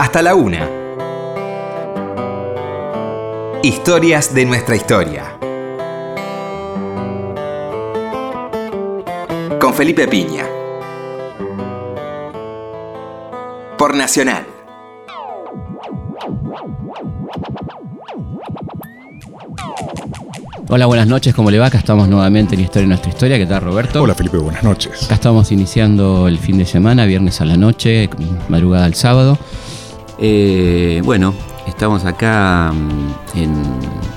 hasta la una. Historias de nuestra historia. Con Felipe Piña. Por Nacional. Hola, buenas noches, ¿cómo le va? Acá estamos nuevamente en Historia de Nuestra Historia. ¿Qué tal, Roberto? Hola, Felipe, buenas noches. Acá estamos iniciando el fin de semana, viernes a la noche, madrugada al sábado. Eh, bueno, estamos acá mm, en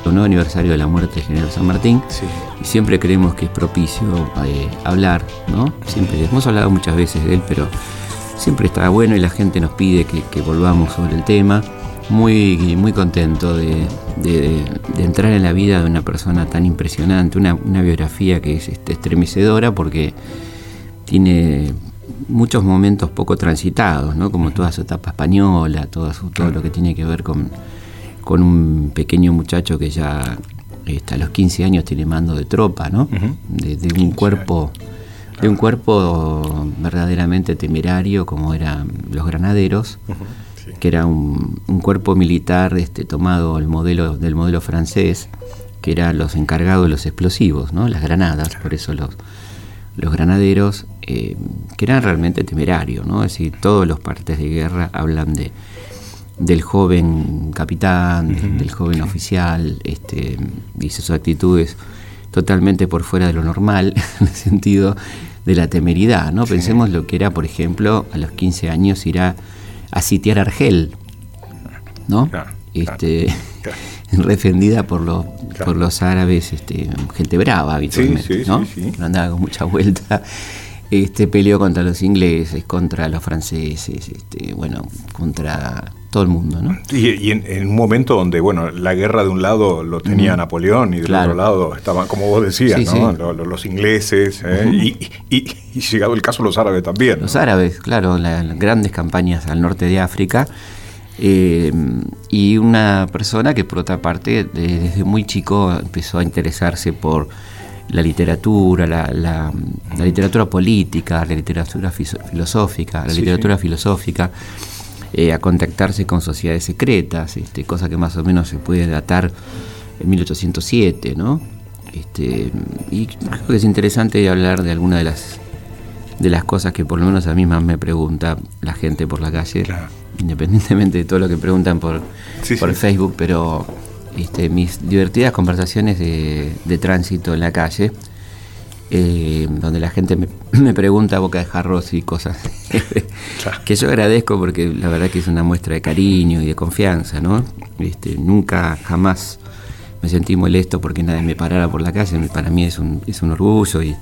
el nuevo aniversario de la muerte del general San Martín. Sí. Y siempre creemos que es propicio eh, hablar, ¿no? Siempre, hemos hablado muchas veces de él, pero siempre está bueno y la gente nos pide que, que volvamos sobre el tema. Muy, muy contento de, de- de entrar en la vida de una persona tan impresionante, una, una biografía que es este, estremecedora porque tiene muchos momentos poco transitados, ¿no? como toda su etapa española, todo, su- todo lo que tiene que ver con, con un pequeño muchacho que ya este, a los 15 años tiene mando de tropa, ¿no? De, de un cuerpo de un cuerpo verdaderamente temerario como eran los granaderos Sí. que era un, un cuerpo militar este, tomado el modelo, del modelo francés, que eran los encargados de los explosivos, ¿no? las granadas, por eso los, los granaderos, eh, que eran realmente temerarios, ¿no? es decir, todos los partes de guerra hablan de, del joven capitán, del joven oficial, este, dice sus actitudes totalmente por fuera de lo normal, en el sentido de la temeridad, ¿no? Pensemos lo que era, por ejemplo, a los 15 años ir a, a sitiar Argel, ¿no? Claro, este, claro. defendida por los, Claro. por los árabes, este, gente brava habitualmente, sí, ¿no? sí, sí. No andaba con mucha vuelta. Este, peleó contra los ingleses, contra los franceses, este, bueno, contra todo el mundo, ¿no? Y, y en, en un momento donde, bueno, la guerra de un lado lo tenía Napoleón y del Claro. otro lado estaban, como vos decías, Sí, ¿no? sí. Los, ingleses ¿eh? y, y- y llegado el caso los árabes también. ¿no? Los árabes, claro, la- las grandes campañas al norte de África. Eh, y una persona que por otra parte de- desde muy chico empezó a interesarse por la literatura, la, la- la literatura política, la literatura filosófica, la Sí, literatura filosófica, eh, a contactarse con sociedades secretas, este, cosa que más o menos se puede datar en 1807, ¿no? Este, y creo que es interesante hablar de alguna de las de las cosas que por lo menos a mí más me pregunta la gente por la calle, Claro. Independientemente de todo lo que preguntan por, Sí, por sí. Facebook, pero este, mis divertidas conversaciones de, de tránsito en la calle, eh, donde la gente me, me pregunta boca de jarros y cosas Claro. que yo agradezco porque la verdad que es una muestra de cariño y de confianza, ¿no? Este, nunca, jamás me sentí molesto porque nadie me parara por la calle, para mí es un, es un orgullo y,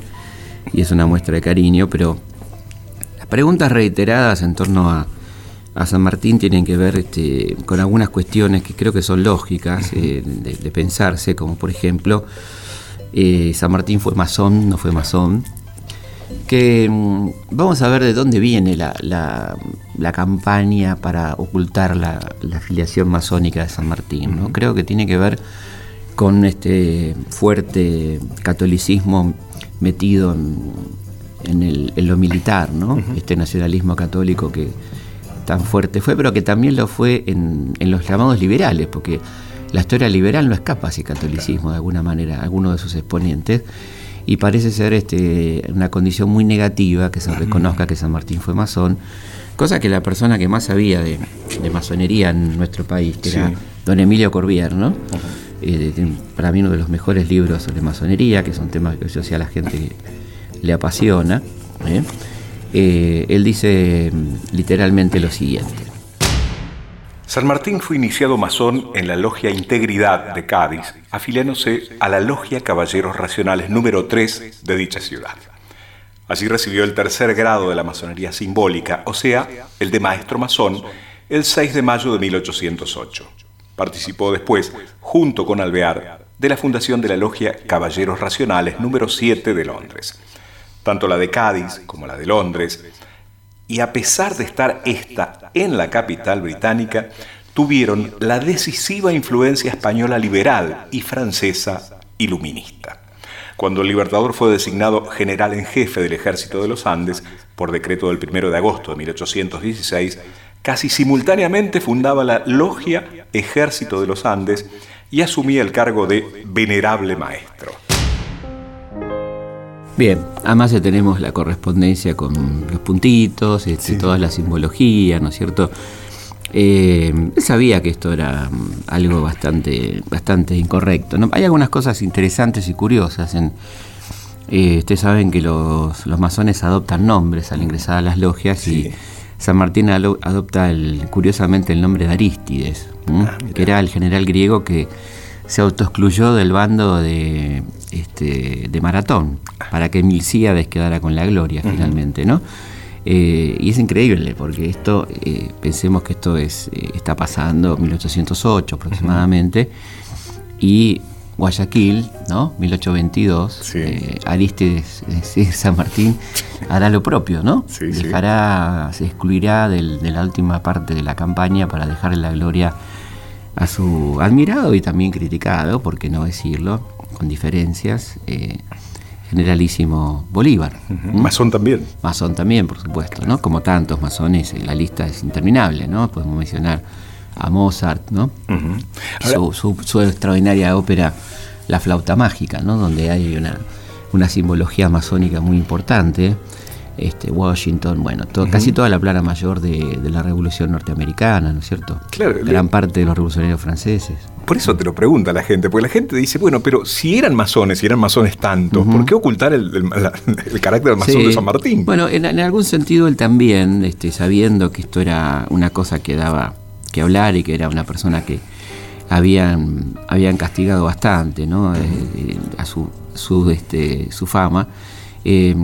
y es una muestra de cariño, pero las preguntas reiteradas en torno a, a San Martín tienen que ver este, con algunas cuestiones que creo que son lógicas eh, de, de pensarse, como por ejemplo, eh, San Martín fue masón, no fue masón, que mm, vamos a ver de dónde viene la, la- la campaña para ocultar la, la afiliación masónica de San Martín. ¿no? Creo que tiene que ver con este fuerte catolicismo metido en, en el- en lo militar, ¿no? este nacionalismo católico que tan fuerte fue, pero que también lo fue en, en los llamados liberales, porque la historia liberal no escapa a ese catolicismo de alguna manera, alguno de sus exponentes, y parece ser este, una condición muy negativa que se reconozca que San Martín fue masón, cosa que la persona que más sabía de, de masonería en nuestro país, que Sí. era don Emilio Corbier, ¿no? Eh, para mí uno de los mejores libros sobre masonería, que son temas que yo sé a la gente que le apasiona. ¿eh? Eh, él dice mm, literalmente lo siguiente. San Martín fue iniciado masón en la Logia Integridad de Cádiz, afiliándose a la Logia Caballeros Racionales número 3 de dicha ciudad. Allí recibió el tercer grado de la masonería simbólica, o sea, el de maestro masón, el 6 de mayo de 1808. Participó después, junto con Alvear, de la fundación de la Logia Caballeros Racionales número 7 de Londres. Tanto la de Cádiz como la de Londres y a pesar de estar esta en la capital británica, tuvieron la decisiva influencia española liberal y francesa iluminista. Cuando el Libertador fue designado general en jefe del ejército de los Andes, por decreto del 1 de agosto de 1816, Casi simultáneamente fundaba la Logia Ejército de los Andes y asumía el cargo de venerable maestro. Bien, además ya tenemos la correspondencia con los puntitos, este, toda la simbología, ¿no es cierto? Eh, él sabía que esto era mm, algo bastante, bastante incorrecto. ¿no? Hay algunas cosas interesantes y curiosas. En, eh, ustedes saben que los, masones adoptan nombres al ingresar a las logias y San Martín adopta el, curiosamente el nombre de Arístides, ah, que era el general griego que se autoexcluyó del bando de, este, de Maratón para que Milcíades quedara con la gloria finalmente, ¿no? Eh, y es increíble porque esto, eh, pensemos que esto es, eh, está pasando en 1808 aproximadamente, y Guayaquil, ¿no? 1822, Aristides San Martín hará lo propio, ¿no? Dejará, se excluirá de la última parte de la campaña para dejarle la gloria a su admirado y también criticado, por qué no decirlo, con diferencias, generalísimo Bolívar. Masón también. Masón también, por supuesto, ¿no? Como tantos masones, la lista es interminable, ¿no? Podemos mencionar a Mozart, ¿no? su, extraordinaria ópera La flauta mágica, ¿no? Donde hay una, una simbología masónica muy importante. Este, Washington, bueno, casi toda la plana mayor de, la Revolución Norteamericana, ¿no es cierto? Claro. Gran parte de los revolucionarios franceses. Por eso te lo pregunta la gente, porque la gente dice, bueno, pero si eran masones, si eran masones tantos, ¿por qué ocultar el, carácter masón de San Martín? Bueno, en, algún sentido él también, este, sabiendo que esto era una cosa que daba que hablar y que era una persona que habían, habían castigado bastante ¿no? Eh, eh, a su, su, este, su fama, eh,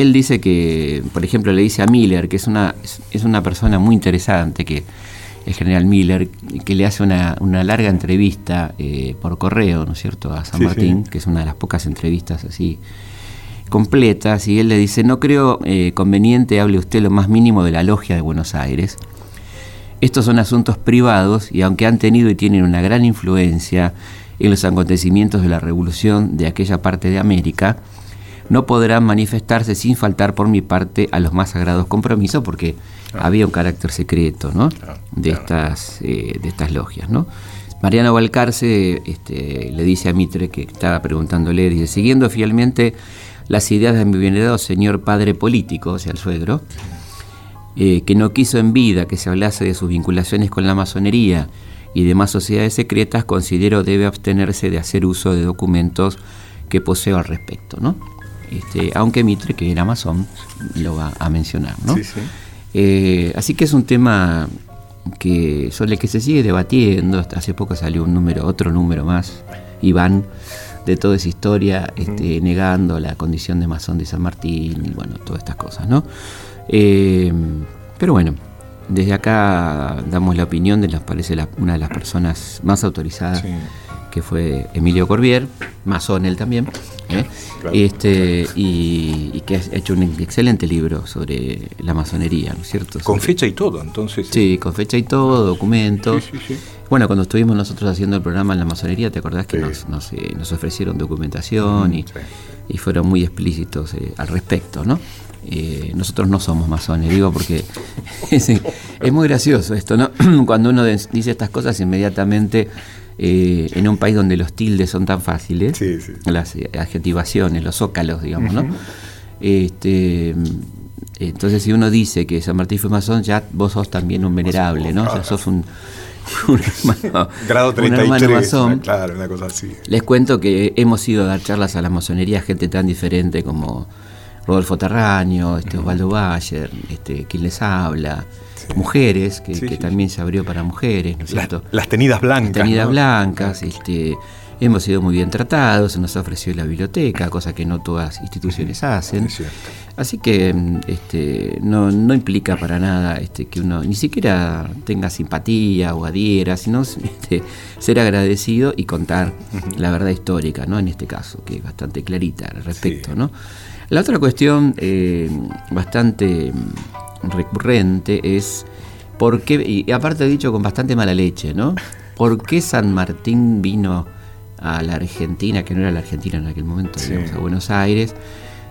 él dice que, por ejemplo, le dice a Miller, que es una, es una persona muy interesante, que el general Miller, que le hace una, larga entrevista eh, por correo, ¿no es cierto?, a San Martín, que es una de las pocas entrevistas así completas, y él le dice, no creo eh, conveniente hable usted lo más mínimo de la logia de Buenos Aires. Estos son asuntos privados y aunque han tenido y tienen una gran influencia en los acontecimientos de la revolución de aquella parte de América, no podrán manifestarse sin faltar por mi parte a los más sagrados compromisos porque había un carácter secreto ¿no? de, Estas, eh, de estas logias. ¿no? Mariano Balcarce este, le dice a Mitre, que estaba preguntándole, dice, siguiendo fielmente las ideas de mi venerado señor padre político, o sea, el suegro, eh, que no quiso en vida que se hablase de sus vinculaciones con la masonería y demás sociedades secretas, considero debe abstenerse de hacer uso de documentos que poseo al respecto, ¿no? Este, aunque Mitre, que era masón, lo va a mencionar. ¿no? Eh, así que es un tema que sobre el que se sigue debatiendo. Hace poco salió un número, otro número más, Iván, de toda esa historia, este, negando la condición de masón de San Martín y bueno, todas estas cosas, ¿no? Eh, pero bueno, desde acá damos la opinión de, nos parece una de las personas más autorizadas que fue Emilio Corbier, masón él también, ¿eh? este, y, que ha hecho un excelente libro sobre la masonería, ¿no es cierto? Con fecha y todo, entonces. Sí, con fecha y todo, documentos. bueno, cuando estuvimos nosotros haciendo el programa en la masonería, ¿te acordás que nos, eh, nos, ofrecieron documentación y, y, fueron muy explícitos eh, al respecto, ¿no? nosotros no somos masones, digo porque es, es, muy gracioso esto, ¿no? Cuando uno dice estas cosas, inmediatamente eh, en un país donde los tildes son tan fáciles, las adjetivaciones, los zócalos, digamos, ¿no? Este, entonces, si uno dice que San Martín fue masón, ya vos sos también un venerable, ¿no? Sea, sos un, hermano, Grado 33, masón. Claro, una cosa así. Les cuento que hemos ido a dar charlas a la masonería gente tan diferente como Rodolfo Terraño, este, Osvaldo Bayer, este, quien les habla, mujeres, que, también se abrió para mujeres, ¿no es cierto? Las, tenidas blancas. tenidas blancas, este, hemos sido muy bien tratados, se nos ha ofrecido la biblioteca, cosa que no todas instituciones hacen. Así que este, no, implica para nada este, que uno ni siquiera tenga simpatía o adhiera, sino este, ser agradecido y contar la verdad histórica, ¿no? En este caso, que es bastante clarita al respecto, ¿no? La otra cuestión eh, bastante recurrente es por qué, y aparte he dicho con bastante mala leche, ¿no? ¿Por qué San Martín vino a la Argentina, que no era la Argentina en aquel momento, a Buenos Aires,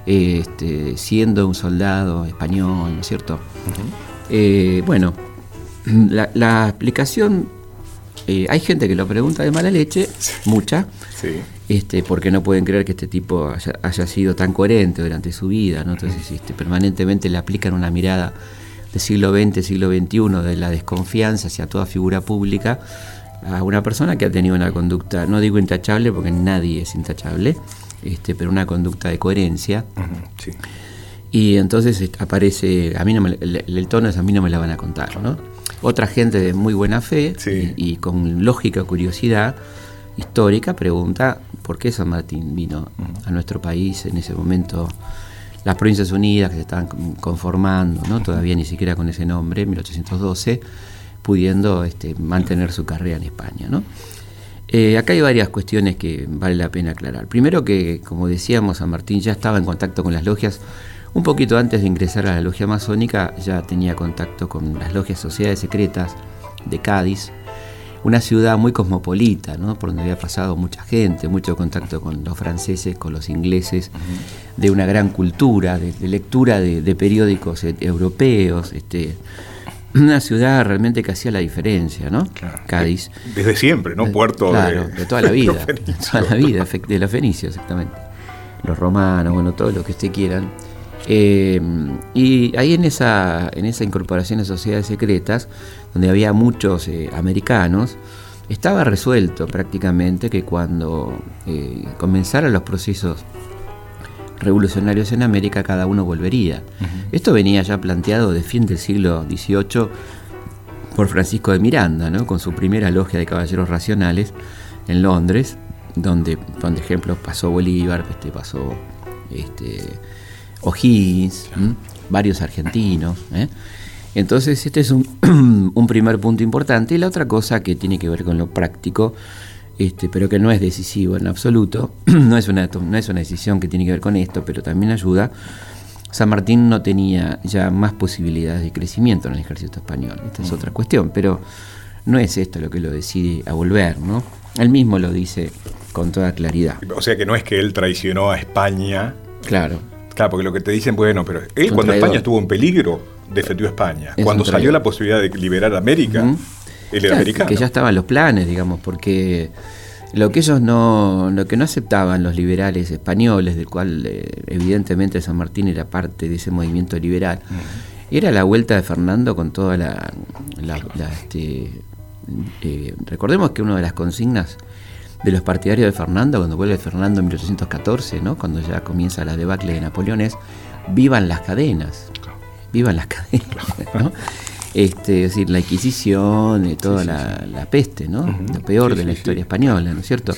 este, siendo un soldado español, ¿no es cierto? Eh, bueno, la, la explicación, eh, hay gente que lo pregunta de mala leche, mucha, Sí. este, porque no pueden creer que este tipo haya, haya sido tan coherente durante su vida, ¿no? Entonces este, permanentemente le aplican una mirada del siglo XX, siglo XXI, de la desconfianza hacia toda figura pública a una persona que ha tenido una conducta, no digo intachable porque nadie es intachable, este, pero una conducta de coherencia. Sí. Y entonces este, aparece, a mí no me, el, el tono es a mí no me la van a contar, ¿no? Otra gente de muy buena fe Sí. y, y con lógica curiosidad histórica pregunta por qué San Martín vino a nuestro país en ese momento. Las Provincias Unidas que se estaban con- conformando, ¿no? todavía ni siquiera con ese nombre, 1812, pudiendo este, mantener su carrera en España. ¿no? Eh, acá hay varias cuestiones que vale la pena aclarar. Primero que, como decíamos, San Martín ya estaba en contacto con las logias. Un poquito antes de ingresar a la logia masónica ya tenía contacto con las logias sociedades secretas de Cádiz, una ciudad muy cosmopolita, ¿no? por donde había pasado mucha gente, mucho contacto con los franceses, con los ingleses, de una gran cultura, de, de lectura de, de periódicos eh, europeos, este, una ciudad realmente que hacía la diferencia, ¿no? Claro. Cádiz. Desde siempre, ¿no? Eh, Puerto claro, de, de, toda la vida. de toda la vida, de los fenicios, exactamente. Los romanos, bueno, todo lo que usted quieran. Eh, y ahí en esa, en esa incorporación a sociedades secretas, donde había muchos eh, americanos, estaba resuelto prácticamente que cuando eh, comenzaran los procesos revolucionarios en América, cada uno volvería. Esto venía ya planteado de fin del siglo XVIII por Francisco de Miranda, ¿no? con su primera logia de caballeros racionales en Londres, donde, donde ejemplo pasó Bolívar, este, pasó este, O'Higgins, varios argentinos. ¿eh? Entonces este es un, un primer punto importante. Y la otra cosa que tiene que ver con lo práctico, este, pero que no es decisivo en absoluto, no es, una, no es una decisión que tiene que ver con esto, pero también ayuda. San Martín no tenía ya más posibilidades de crecimiento en el ejército español. Esta es otra cuestión, pero no es esto lo que lo decide a volver, ¿no? Él mismo lo dice con toda claridad. O sea que no es que él traicionó a España. Claro. Claro, porque lo que te dicen, bueno, pero él cuando. España estuvo en peligro, defendió a España. Es cuando salió la posibilidad de liberar América, él era Claro, americano. Que ya estaban los planes, digamos, porque lo que ellos no, lo que no aceptaban los liberales españoles, del cual eh, evidentemente San Martín era parte de ese movimiento liberal, era la vuelta de Fernando con toda la, la- la, este, eh, recordemos que una de las consignas de los partidarios de Fernando, cuando vuelve Fernando en 1814, ¿no? cuando ya comienza la debacle de Napoleón, es vivan las cadenas, vivan las cadenas, ¿no? Este, es decir, la Inquisición, y toda la, la peste, ¿no? Lo peor de la historia española, ¿no es cierto?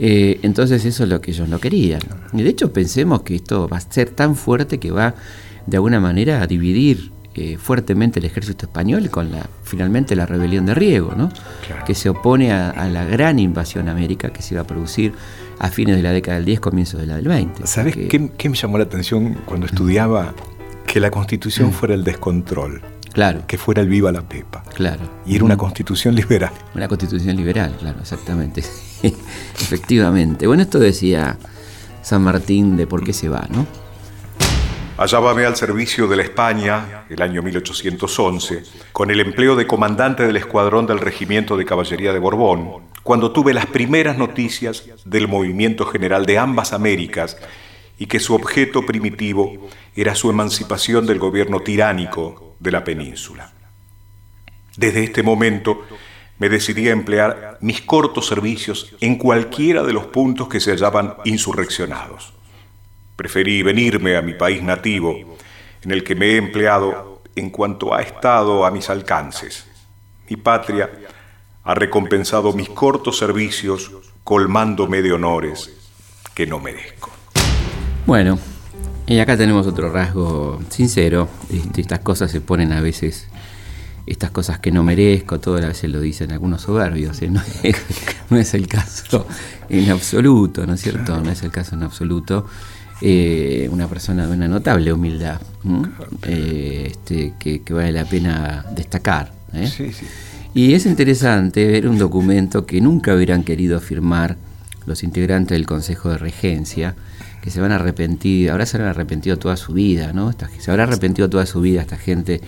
Eh, entonces eso es lo que ellos no querían. Y de hecho pensemos que esto va a ser tan fuerte que va de alguna manera a dividir eh, fuertemente el ejército español con la finalmente la rebelión de Riego, ¿no? Claro. que se opone a, a la gran invasión a América que se iba a producir a fines de la década del 10, comienzos de la del 20. ¿Sabes Que- qué, qué me llamó la atención cuando estudiaba? Que la constitución fuera el descontrol, Claro, que fuera el viva la pepa. claro. Y era una constitución liberal. Una constitución liberal, claro, exactamente. Efectivamente. Bueno, esto decía San Martín de por qué se va, ¿no? Hallábame al servicio de la España, el año 1811, con el empleo de comandante del escuadrón del Regimiento de Caballería de Borbón, cuando tuve las primeras noticias del movimiento general de ambas Américas y que su objeto primitivo era su emancipación del gobierno tiránico de la península. Desde este momento me decidí a emplear mis cortos servicios en cualquiera de los puntos que se hallaban insurreccionados. Preferí venirme a mi país nativo, en el que me he empleado en cuanto ha estado a mis alcances. Mi patria ha recompensado mis cortos servicios colmándome de honores que no merezco. Bueno, y acá tenemos otro rasgo sincero. Este, estas cosas se ponen a veces, estas cosas que no merezco, todas las veces lo dicen algunos soberbios. ¿eh? No, es, no es el caso en absoluto, ¿no es cierto? No es el caso en absoluto. Eh, una persona de una notable humildad. Eh, este, que, que vale la pena destacar. ¿eh? Sí, sí. Y es interesante ver un documento que nunca hubieran querido firmar los integrantes del Consejo de Regencia, que se van a arrepentir, ahora se habrán arrepentido toda su vida, ¿no? Esta- se habrá arrepentido toda su vida esta gente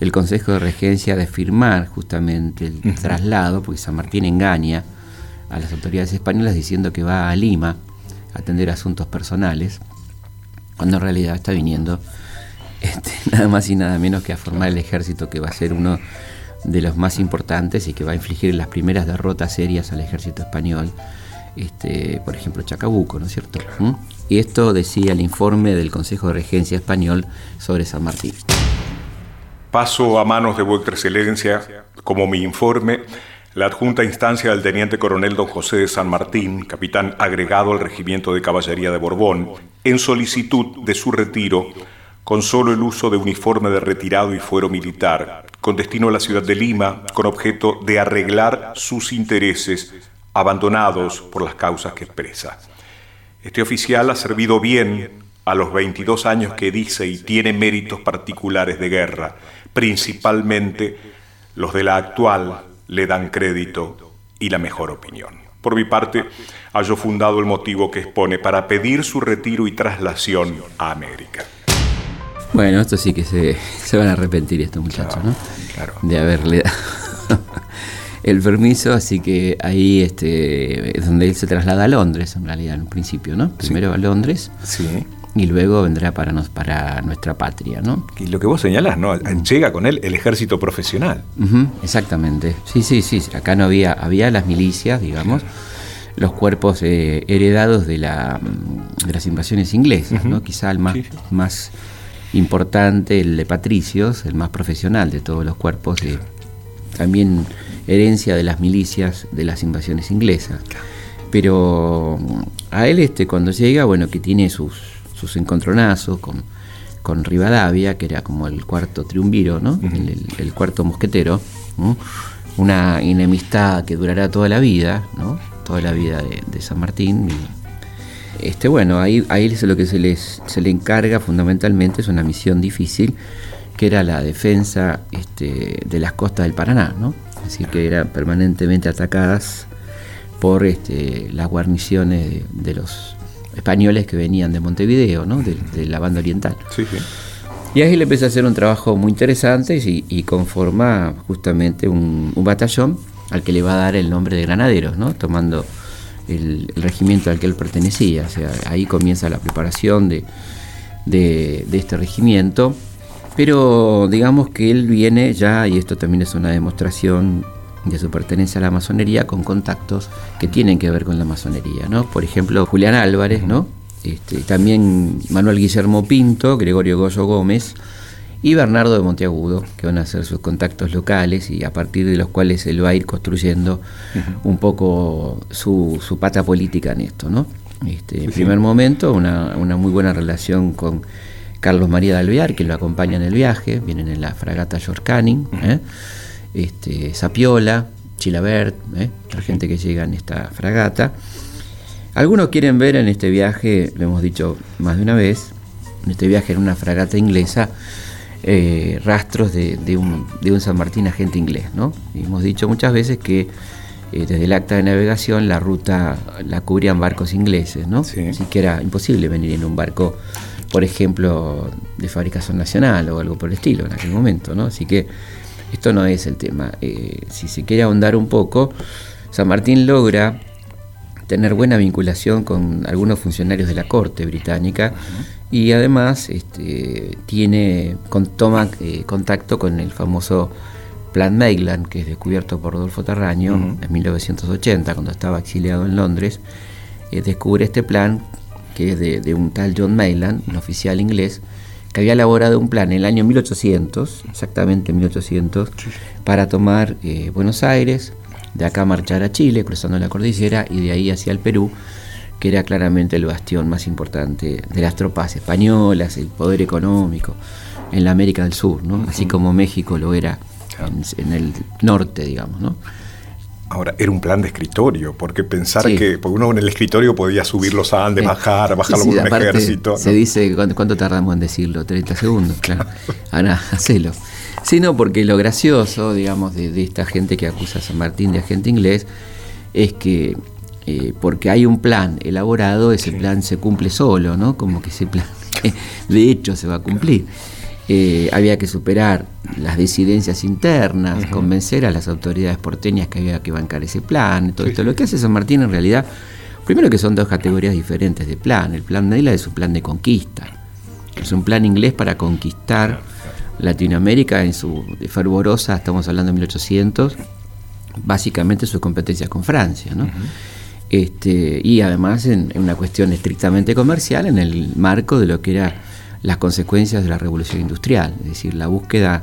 el Consejo de Regencia de firmar justamente el traslado, porque San Martín engaña a las autoridades españolas diciendo que va a Lima atender asuntos personales, cuando en realidad está viniendo este, nada más y nada menos que a formar el ejército que va a ser uno de los más importantes y que va a infligir las primeras derrotas serias al ejército español, este, por ejemplo Chacabuco, ¿no es cierto? ¿Mm? Y esto decía el informe del Consejo de Regencia Español sobre San Martín. Paso a manos de vuestra excelencia, como mi informe, la adjunta instancia del teniente coronel don José de San Martín, capitán agregado al regimiento de caballería de Borbón, en solicitud de su retiro con solo el uso de uniforme de retirado y fuero militar, con destino a la ciudad de Lima, con objeto de arreglar sus intereses abandonados por las causas que expresa. Este oficial ha servido bien a los 22 años que dice y tiene méritos particulares de guerra, principalmente los de la actual le dan crédito y la mejor opinión. Por mi parte, hallo fundado el motivo que expone para pedir su retiro y traslación a América. Bueno, esto sí que se, van a arrepentir estos muchachos, ¿no? Claro. De haberle dado el permiso, así que ahí este, es donde él se traslada a Londres, en realidad, en un principio, ¿no? Primero a Londres. Sí. Y luego vendrá para, nos, para nuestra patria, ¿no? Y lo que vos señalás, ¿no? Llega con él el ejército profesional. exactamente. Sí, sí, sí. Acá no había, había las milicias, digamos. los cuerpos eh, heredados de, la, de las invasiones inglesas, ¿no? Quizá el más, más importante, el de Patricios, el más profesional de todos los cuerpos, de, también herencia de las milicias de las invasiones inglesas. Pero a él este cuando llega, bueno, que tiene sus, sus encontronazos con, con Rivadavia, que era como el cuarto triunviro, ¿no? el, cuarto mosquetero, una enemistad que durará toda la vida, ¿no? toda la vida de, de San Martín. Este, bueno, ahí, ahí lo que se, les, se le encarga fundamentalmente es una misión difícil, que era la defensa este, de las costas del Paraná, ¿no? Es decir, que eran permanentemente atacadas por este, las guarniciones de, los españoles que venían de Montevideo, ¿no? de, la banda oriental. Y ahí le empieza a hacer un trabajo muy interesante y, conforma justamente un, un, batallón al que le va a dar el nombre de granaderos, ¿no? tomando el, regimiento al que él pertenecía. O sea, ahí comienza la preparación de, de, este regimiento. Pero digamos que él viene ya, y esto también es una demostración de su pertenencia a la masonería, con contactos que tienen que ver con la masonería. ¿no? Por ejemplo, Julián Álvarez, ¿no? Este, también Manuel Guillermo Pinto, Gregorio Goyo Gómez, y Bernardo de Monteagudo, que van a ser sus contactos locales y a partir de los cuales él va a ir construyendo un poco su, pata política en esto. ¿no? Este, en primer momento, una, muy buena relación con Carlos María de Alvear, que lo acompaña en el viaje, vienen en la fragata George Canning, ¿eh? Este, Sapiola, Chilabert, ¿eh? la gente que llega en esta fragata. Algunos quieren ver en este viaje, lo hemos dicho más de una vez, en este viaje en una fragata inglesa, eh, rastros de, un, de, un, San Martín agente inglés. ¿no? hemos dicho muchas veces que eh, desde el acta de navegación la ruta la cubrían barcos ingleses, ¿no? Así que era imposible venir en un barco, por ejemplo, de fabricación nacional o algo por el estilo en aquel momento. ¿no? Así que esto no es el tema. Eh, si se quiere ahondar un poco, San Martín logra tener buena vinculación con algunos funcionarios de la corte británica y además este, tiene, toma eh, contacto con el famoso Plan Maitland, que es descubierto por Rodolfo Terraño en 1980, cuando estaba exiliado en Londres. Eh, descubre este plan, que es de, un tal John Maitland, un oficial inglés, que había elaborado un plan en el año 1800, exactamente 1800, para tomar eh, Buenos Aires, de acá marchar a Chile, cruzando la cordillera, y de ahí hacia el Perú, que era claramente el bastión más importante de las tropas españolas, el poder económico en la América del Sur, ¿no? así como México lo era en, el norte, digamos. ¿no? Ahora, era un plan de escritorio, porque pensar que uno en el escritorio podía subir los Andes, bajar, bajarlo con un ejército. Se dice, ¿cuánto, tardamos en decirlo? 30 segundos, claro. Ahora, hacelo. Sí, no, porque lo gracioso, digamos, de, de esta gente que acusa a San Martín de agente inglés es que eh, porque hay un plan elaborado, ese plan se cumple solo, ¿no? Como que ese plan de hecho se va a cumplir. Eh, había que superar las disidencias internas, convencer a las autoridades porteñas que había que bancar ese plan, todo esto. Lo que hace San Martín en realidad, primero que son dos categorías diferentes de plan. El plan Neila es un plan de conquista, es un plan inglés para conquistar Latinoamérica en su fervorosa, estamos hablando de 1800, básicamente sus competencias con Francia, ¿no? este, y además en, una cuestión estrictamente comercial en el marco de lo que era las consecuencias de la revolución industrial, es decir, la búsqueda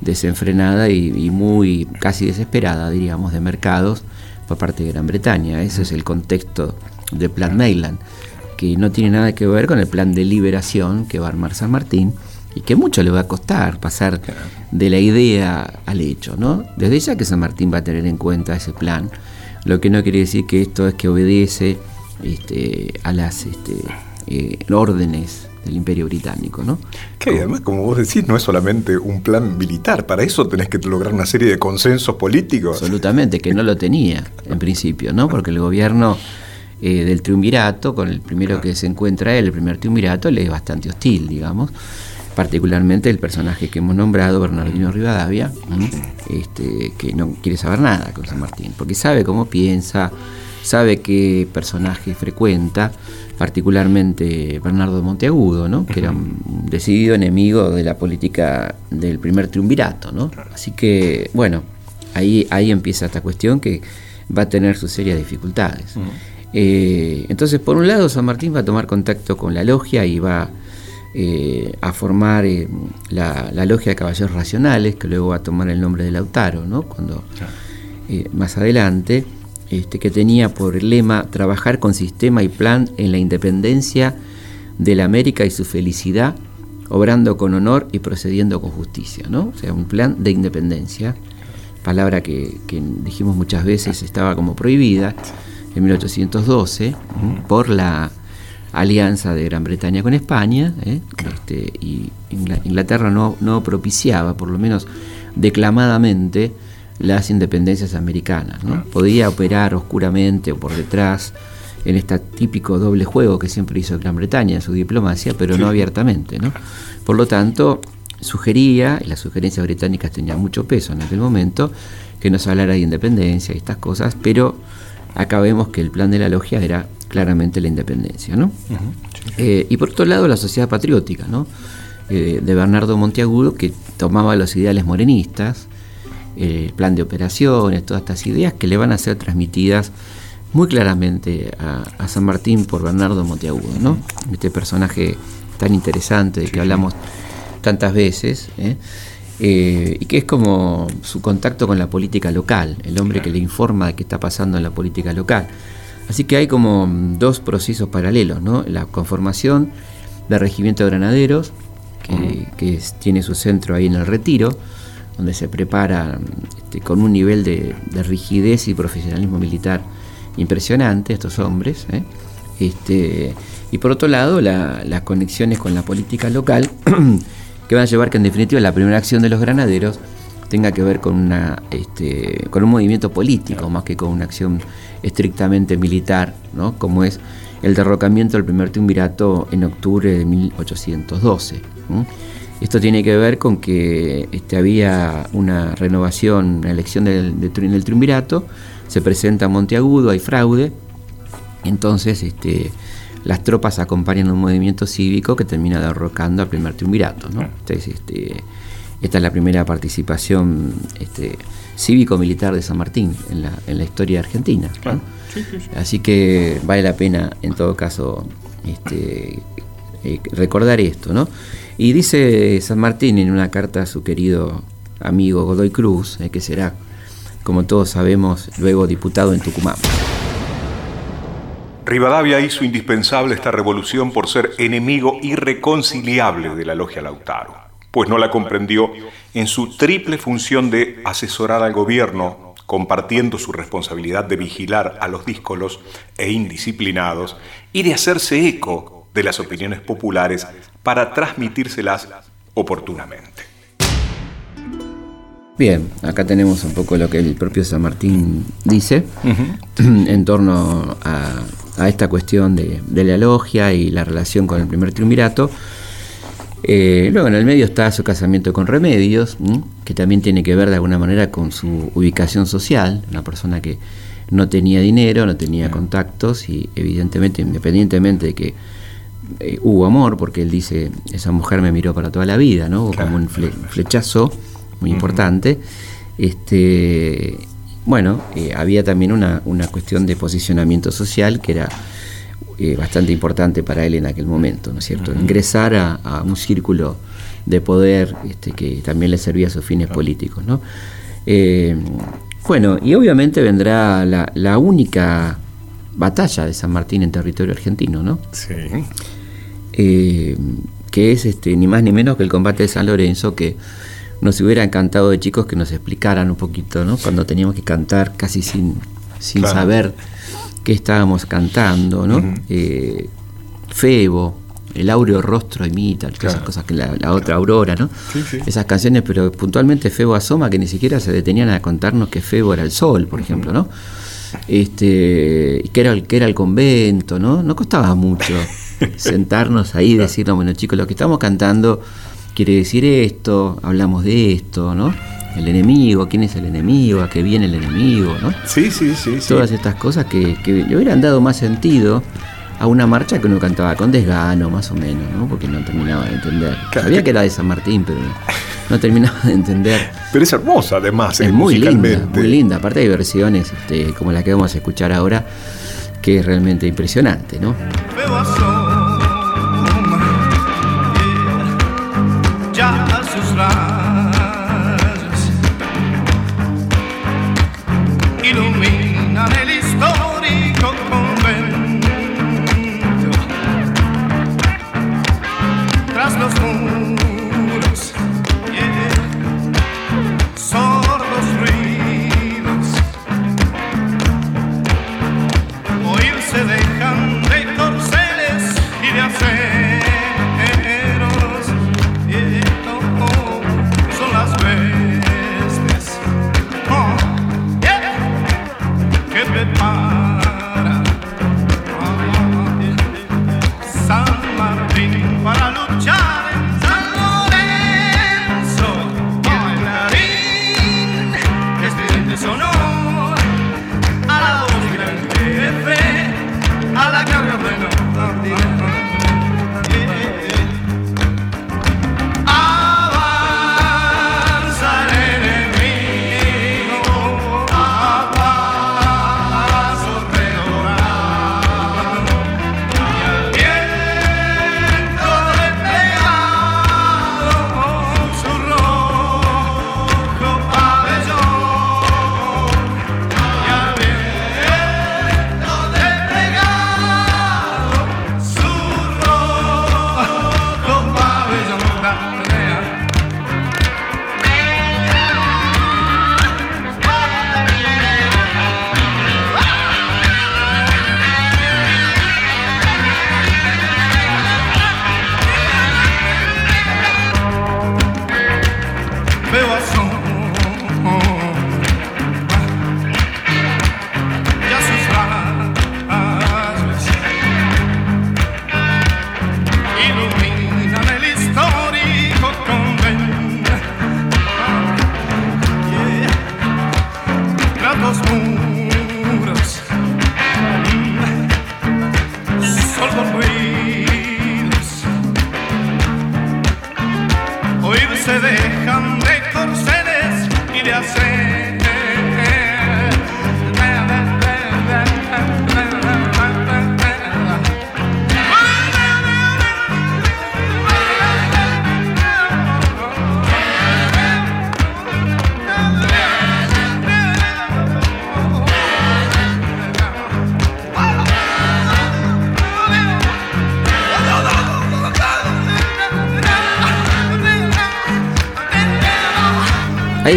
desenfrenada y, muy casi desesperada, diríamos, de mercados por parte de Gran Bretaña. Ese es el contexto del Plan Mayland, que no tiene nada que ver con el plan de liberación que va a armar San Martín y que mucho le va a costar pasar de la idea al hecho, ¿no? Desde ya que San Martín va a tener en cuenta ese plan, lo que no quiere decir que esto es que obedece este, a las este, eh, órdenes del Imperio Británico, ¿no? Que además, como vos decís, no es solamente un plan militar, para eso tenés que lograr una serie de consensos políticos. Absolutamente, que no lo tenía en principio, ¿no? Porque el gobierno eh, del triunvirato, con el primero que se encuentra él, el primer triunvirato, le es bastante hostil, digamos particularmente el personaje que hemos nombrado, Bernardino Rivadavia, este, que no quiere saber nada con San Martín, porque sabe cómo piensa, sabe qué personaje frecuenta, particularmente Bernardo Monteagudo, ¿no? que era un decidido enemigo de la política del primer triunvirato. ¿no? Así que, bueno, ahí, ahí empieza esta cuestión que va a tener sus serias dificultades. Eh, entonces, por un lado, San Martín va a tomar contacto con la logia y va eh, a formar eh, la, logia de caballeros racionales, que luego va a tomar el nombre de Lautaro, ¿no? cuando más adelante este, que tenía por lema trabajar con sistema y plan en la independencia de la América y su felicidad, obrando con honor y procediendo con justicia, ¿no? O sea, un plan de independencia, palabra que, dijimos muchas veces estaba como prohibida en 1812 por la alianza de Gran Bretaña con España, ¿eh? este, y Inglaterra no, no propiciaba, por lo menos declamadamente, las independencias americanas. ¿no? Podía operar oscuramente o por detrás en este típico doble juego que siempre hizo Gran Bretaña en su diplomacia, pero no abiertamente. ¿no? Por lo tanto, sugería, y las sugerencias británicas tenían mucho peso en aquel momento, que nos hablara de independencia y estas cosas, pero acá vemos que el plan de la logia era claramente la independencia. ¿no? Eh, y por otro lado, la sociedad patriótica, ¿no? Eh, de Bernardo Monteagudo, que tomaba los ideales morenistas, el plan de operaciones, todas estas ideas que le van a ser transmitidas muy claramente a, San Martín por Bernardo Monteagudo, ¿no? Este personaje tan interesante de que hablamos tantas veces, ¿eh? Eh, y que es como su contacto con la política local, el hombre que le informa de qué está pasando en la política local. Así que hay como dos procesos paralelos, ¿no? La conformación del regimiento de granaderos, que, tiene su centro ahí en el retiro, donde se prepara este, con un nivel de, rigidez y profesionalismo militar impresionante estos hombres. ¿eh? Este, y por otro lado, las conexiones con la política local, que van a llevar que en definitiva la primera acción de los granaderos tenga que ver con, una, este, con un movimiento político, más que con una acción estrictamente militar, ¿no? como es el derrocamiento del primer triunvirato en octubre de 1812. Esto tiene que ver con que este, había una renovación, una elección del, del, triunvirato, se presenta Monteagudo, hay fraude, entonces este, las tropas acompañan un movimiento cívico que termina derrocando al primer triunvirato. ¿no? Entonces, este, esta es la primera participación este, cívico-militar de San Martín en la, en la historia argentina. Así que vale la pena, en todo caso, este, eh, recordar esto. ¿no? Y dice San Martín en una carta a su querido amigo Godoy Cruz, eh, que será, como todos sabemos, luego diputado en Tucumán. Rivadavia hizo indispensable esta revolución por ser enemigo irreconciliable de la logia Lautaro, pues no la comprendió en su triple función de asesorar al gobierno, compartiendo su responsabilidad de vigilar a los díscolos e indisciplinados y de hacerse eco de las opiniones populares para transmitírselas oportunamente. Bien, acá tenemos un poco lo que el propio San Martín dice en torno a, esta cuestión de, la logia y la relación con el primer triunvirato. Eh, luego en el medio está su casamiento con Remedios, que también tiene que ver de alguna manera con su ubicación social, una persona que no tenía dinero, no tenía contactos y evidentemente, independientemente de que eh, hubo amor, porque él dice, esa mujer me miró para toda la vida, ¿no? Como un flechazo muy importante. Este, bueno, eh, había también una, cuestión de posicionamiento social que era eh, bastante importante para él en aquel momento, ¿no es cierto? Ingresar a, un círculo de poder este, que también le servía a sus fines políticos, ¿no? bueno, y obviamente vendrá la, la única batalla de San Martín en territorio argentino, ¿no? Sí. Eh, que es este, ni más ni menos que el combate de San Lorenzo, que nos hubiera encantado de chicos que nos explicaran un poquito, ¿no? Cuando teníamos que cantar casi sin, sin saber qué estábamos cantando, ¿no? Eh, Febo, el áureo rostro imita, esas cosas que la, otra aurora, ¿no? Esas canciones, pero puntualmente Febo asoma que ni siquiera se detenían a contarnos que Febo era el sol, por ejemplo, ¿no? Este, que era el que era el convento, ¿no? No costaba mucho sentarnos ahí y decirnos, bueno chicos, lo que estamos cantando quiere decir esto, hablamos de esto, ¿no? El enemigo, quién es el enemigo, a qué viene el enemigo, ¿no? Sí, sí, sí. Todas estas cosas que, le hubieran dado más sentido a una marcha que uno cantaba con desgano, más o menos, ¿no? Porque no terminaba de entender. Sabía que era de San Martín, pero no terminaba de entender. Pero es hermosa, además, es muy linda, muy linda. Aparte hay versiones este, como la que vamos a escuchar ahora, que es realmente impresionante, ¿no?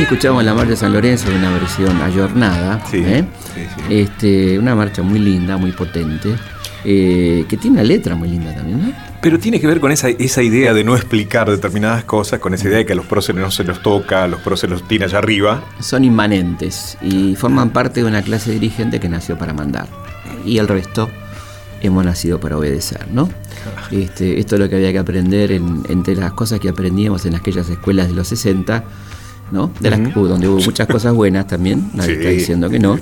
Escuchamos la marcha de San Lorenzo, una versión ayornada. ¿eh? Este, una marcha muy linda, muy potente, eh, que tiene una letra muy linda también, ¿no? Pero tiene que ver con esa, esa idea de no explicar determinadas cosas, con esa idea de que a los próceres no se los toca, a los próceres los tiene allá arriba. Son inmanentes y forman parte de una clase dirigente que nació para mandar. Y el resto hemos nacido para obedecer, ¿no? Este, esto es lo que había que aprender entre las cosas que aprendíamos en aquellas escuelas de los 60, ¿no? De las, donde hubo muchas cosas buenas también, nadie está diciendo que no.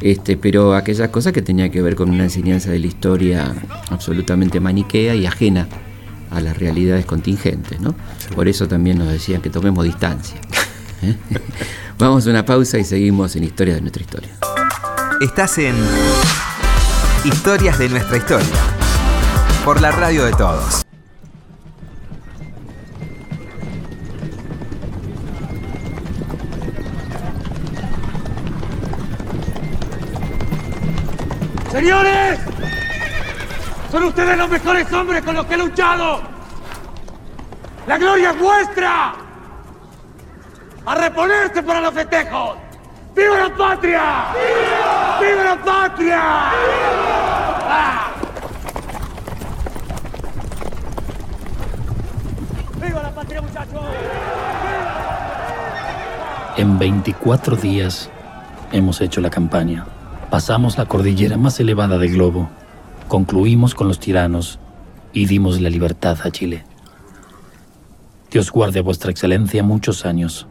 Este, pero aquellas cosas que tenían que ver con una enseñanza de la historia absolutamente maniquea y ajena a las realidades contingentes, ¿no? Por eso también nos decían que tomemos distancia. ¿eh? Vamos a una pausa y seguimos en Historia de nuestra historia. Estás en Historias de nuestra historia, por la radio de todos. ¡Señores! ¡Son ustedes los mejores hombres con los que he luchado! ¡La gloria es vuestra! ¡A reponerse para los festejos! ¡Viva la patria! ¡Viva, ¡Viva la patria! ¡Viva! ¡Viva la patria, muchachos! En 24 días hemos hecho la campaña. Pasamos la cordillera más elevada del globo, concluimos con los tiranos y dimos la libertad a Chile. Dios guarde a vuestra excelencia muchos años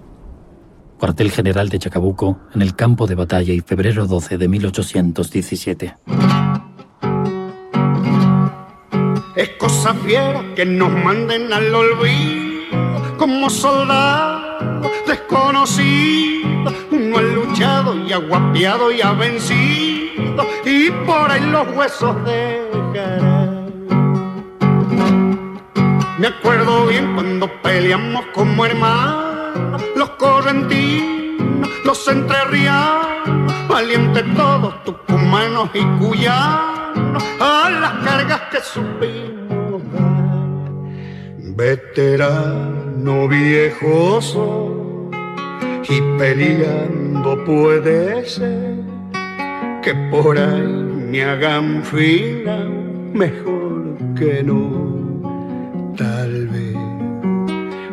cuartel general de Chacabuco, en el campo de batalla y febrero 12 de 1817. Es cosa fiera que nos manden al olvido como soldados desconocidos. Uno ha luchado y ha guapiado y ha vencido y por ahí los huesos dejarán. Me acuerdo bien cuando peleamos como hermanos los correntinos, los entrerrianos, valientes todos tucumanos y cuyanos, a las cargas que supimos dar. Veterano viejoso y peleando puede ser que por ahí me hagan fila mejor que no, tal vez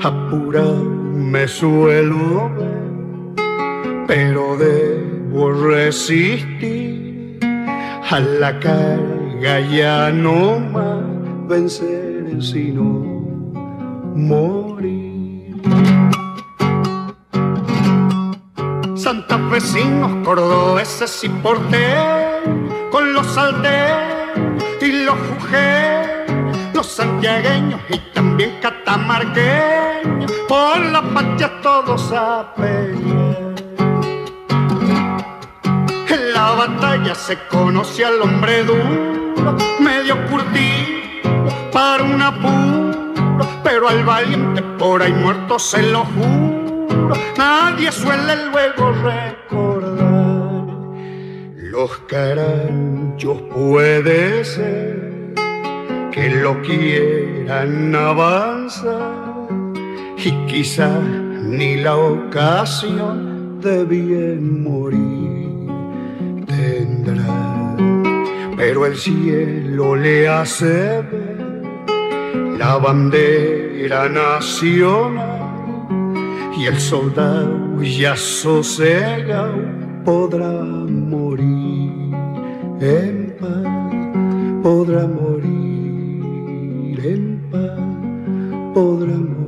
apurado me suelo ver, pero debo resistir a la carga ya no más vencer sino morir. Santafesinos, cordobeses y porteños, con los aldeos y los jujeños, los santiagueños y también catamarqueños por la patria todos a. En la batalla se conoce al hombre duro, medio curtido para un apuro, pero al valiente por ahí muerto se lo juro, nadie suele luego recordar. Los caranchos puede ser que lo quieran avanzar y quizá ni la ocasión de bien morir tendrá. Pero el cielo le hace ver la bandera nacional y el soldado ya sosegado podrá morir en paz, podrá morir en paz, podrá morir.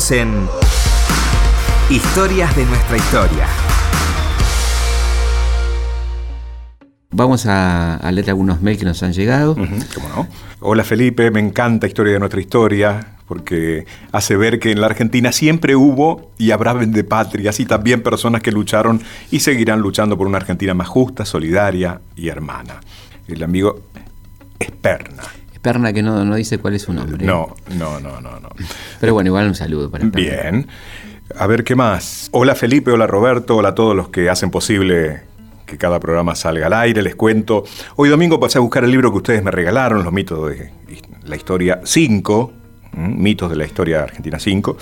Seguimos en Historias de nuestra historia. vamos a, leer algunos mails que nos han llegado. ¿Cómo no? Hola Felipe, me encanta Historia de nuestra historia, porque hace ver que en la Argentina siempre hubo y habrá de patrias y también personas que lucharon y seguirán luchando por una Argentina más justa, solidaria y hermana. El amigo Esperna. Esperna que no, no dice cuál es su nombre. No, no, no, no, no. Pero bueno, igual un saludo para Esperna. Bien. A ver, ¿qué más? Hola Felipe, hola Roberto, hola a todos los que hacen posible que cada programa salga al aire. Les cuento, hoy domingo pasé a buscar el libro que ustedes me regalaron, Los mitos de la historia 5, mitos de la historia argentina 5,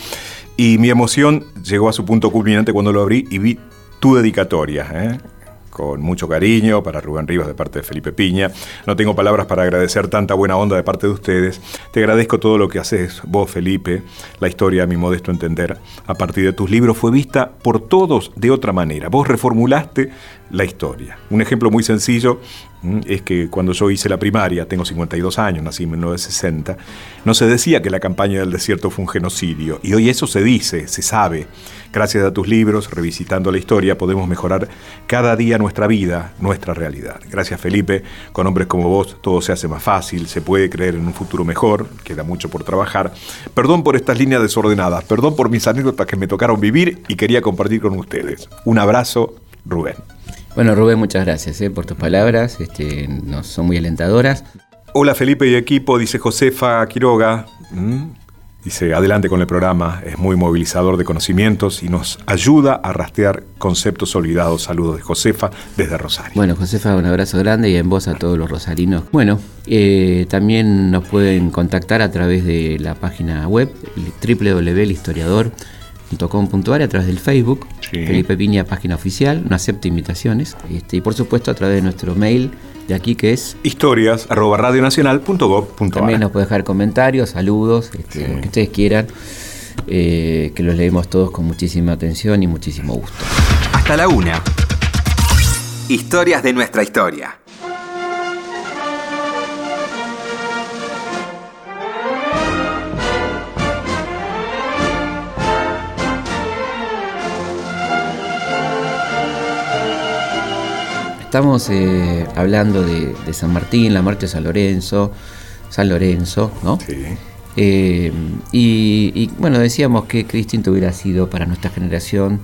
y mi emoción llegó a su punto culminante cuando lo abrí y vi tu dedicatoria. ¿eh? Con mucho cariño para Rubén Rivas de parte de Felipe Piña. No tengo palabras para agradecer tanta buena onda de parte de ustedes. Te agradezco todo lo que haces vos, Felipe. La historia, a mi modesto entender, a partir de tus libros fue vista por todos de otra manera. Vos reformulaste la historia. Un ejemplo muy sencillo es que cuando yo hice la primaria, tengo 52 años, nací en 1960, no se decía que la campaña del desierto fue un genocidio. Y hoy eso se dice, se sabe. Gracias a tus libros, revisitando la historia, podemos mejorar cada día nuestra vida, nuestra realidad. Gracias Felipe, con hombres como vos todo se hace más fácil, se puede creer en un futuro mejor, queda mucho por trabajar. Perdón por estas líneas desordenadas, perdón por mis anécdotas que me tocaron vivir y quería compartir con ustedes. Un abrazo, Rubén. Bueno, Rubén, muchas gracias eh, por tus palabras, este, nos son muy alentadoras. Hola Felipe y equipo, dice Josefa Quiroga. Mm, Dice, adelante con el programa, es muy movilizador de conocimientos y nos ayuda a rastrear conceptos olvidados. Saludos de Josefa desde Rosario. Bueno, Josefa, un abrazo grande y en voz a todos los rosarinos. Bueno, eh, también nos pueden contactar a través de la página web www.historiador.com.ar a través del Facebook, Felipe Piña, página oficial, no acepta invitaciones, este, y por supuesto a través de nuestro mail de aquí que es historias arroba radionacional.gov.ar. También nos puede dejar comentarios, saludos, este, lo que ustedes quieran, eh, que los leemos todos con muchísima atención y muchísimo gusto. Hasta la una. Historias de nuestra historia. Estamos eh, hablando de, San Martín, la muerte de San Lorenzo, San Lorenzo, ¿no? Sí. Eh, y, bueno, decíamos que, qué distinto hubiera sido para nuestra generación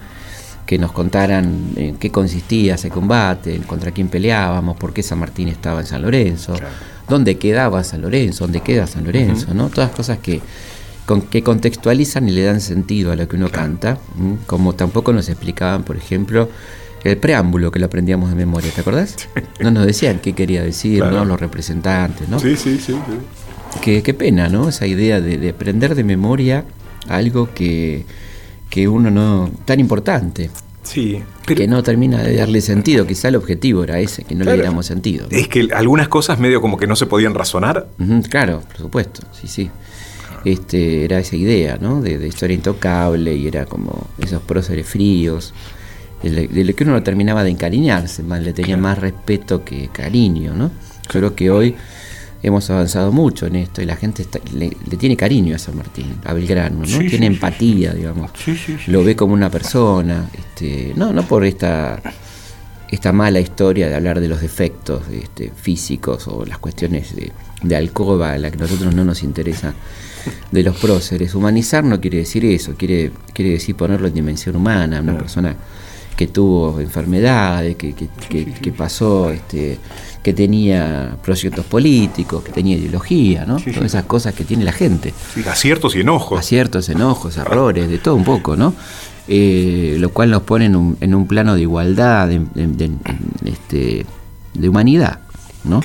que nos contaran en qué consistía ese combate, contra quién peleábamos, por qué San Martín estaba en San Lorenzo, dónde quedaba San Lorenzo, dónde queda San Lorenzo, ¿no? Todas cosas que, que contextualizan y le dan sentido a lo que uno canta, como tampoco nos explicaban, por ejemplo, el preámbulo que lo aprendíamos de memoria, ¿te acordás? No nos decían qué quería decir, ¿no? Los representantes, ¿no? Sí, sí, sí. Qué, pena, ¿no? Esa idea de, aprender de memoria algo que, uno no. tan importante. Sí. que no termina de darle sentido, quizá el objetivo era ese, que no le diéramos sentido. Es que algunas cosas medio como que no se podían razonar. claro, por supuesto, sí, sí. Este, era esa idea, ¿no? De, de historia intocable y era como esos próceres fríos de lo que uno no terminaba de encariñarse, más, le tenía más respeto que cariño, ¿no? creo que hoy hemos avanzado mucho en esto y la gente le, tiene cariño a San Martín, a Belgrano, ¿no? tiene empatía, digamos, lo ve como una persona, este, no, no por esta esta mala historia de hablar de los defectos este, físicos o las cuestiones de, alcoba a la que a nosotros no nos interesa de los próceres. Humanizar no quiere decir eso, quiere, quiere decir ponerlo en dimensión humana, una persona que tuvo enfermedades, que, que, pasó, este, que tenía proyectos políticos, que tenía ideología, ¿no? Todas esas cosas que tiene la gente. aciertos y enojos. Aciertos, enojos, errores, de todo un poco, ¿no? Eh, lo cual nos pone en un, en un plano de igualdad, de, este, de humanidad, ¿no?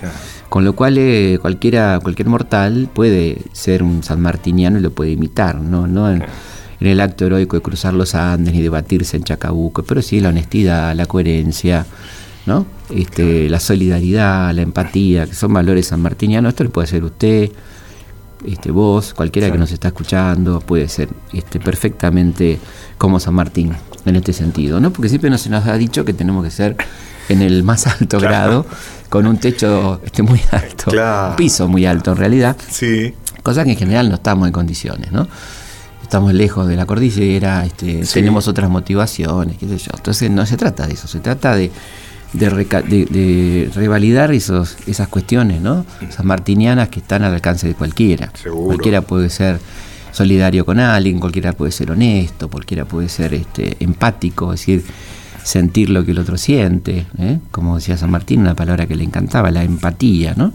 Con lo cual eh, cualquiera, cualquier mortal puede ser un sanmartiniano y lo puede imitar, ¿no? no en el acto heroico de cruzar los Andes y debatirse en Chacabuco, pero sí la honestidad, la coherencia, ¿no? Este, la solidaridad, la empatía, que son valores sanmartinianos, esto lo puede hacer usted, este, vos, cualquiera que nos está escuchando, puede ser este, perfectamente como San Martín en este sentido, ¿no? Porque siempre se nos ha dicho que tenemos que ser en el más alto grado, con un techo este, muy alto, un piso muy alto en realidad, sí. cosa que en general no estamos en condiciones, ¿no? Estamos lejos de la cordillera, este, tenemos otras motivaciones, qué sé yo. Entonces no se trata de eso, se trata de, de, revalidar esos, esas cuestiones, ¿no? Esas martinianas que están al alcance de cualquiera. Cualquiera puede ser solidario con alguien, cualquiera puede ser honesto, cualquiera puede ser este, empático, es decir, sentir lo que el otro siente, ¿eh? como decía San Martín, una palabra que le encantaba, la empatía, ¿no?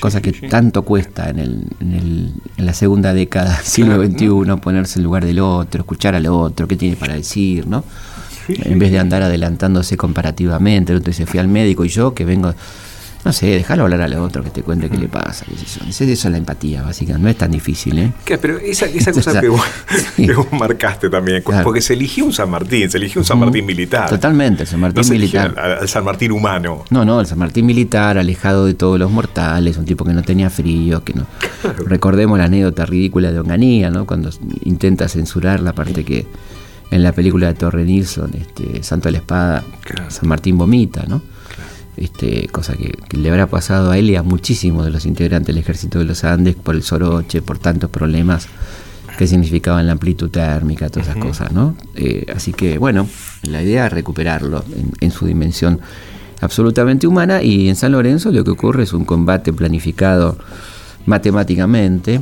Cosa que tanto cuesta en, el, en, el, en, la segunda década del siglo XXI, ponerse en lugar del otro, escuchar al otro, qué tiene para decir, ¿no? en vez de andar adelantándose comparativamente, el otro dice, fui al médico y yo que vengo no sé, déjalo hablar al otro que te cuente qué le pasa. Esa es la empatía, básicamente. No es tan difícil, ¿eh? Pero esa, cosa que, vos, marcaste también, porque se eligió un San Martín, se eligió un San Martín militar. Totalmente, el San Martín militar. Al San Martín humano. No, no, el San Martín militar, alejado de todos los mortales, un tipo que no tenía frío, que no. Recordemos la anécdota ridícula de Onganía, ¿no? Cuando intenta censurar la parte que en la película de Torre Nilsson, este, Santo de la Espada, San Martín vomita, ¿no? Este, cosa que, le habrá pasado a él y a muchísimos de los integrantes del ejército de los Andes por el soroche, por tantos problemas que significaban la amplitud térmica, todas esas cosas, ¿no? Eh, así que, bueno, la idea es recuperarlo en, su dimensión absolutamente humana y en San Lorenzo lo que ocurre es un combate planificado matemáticamente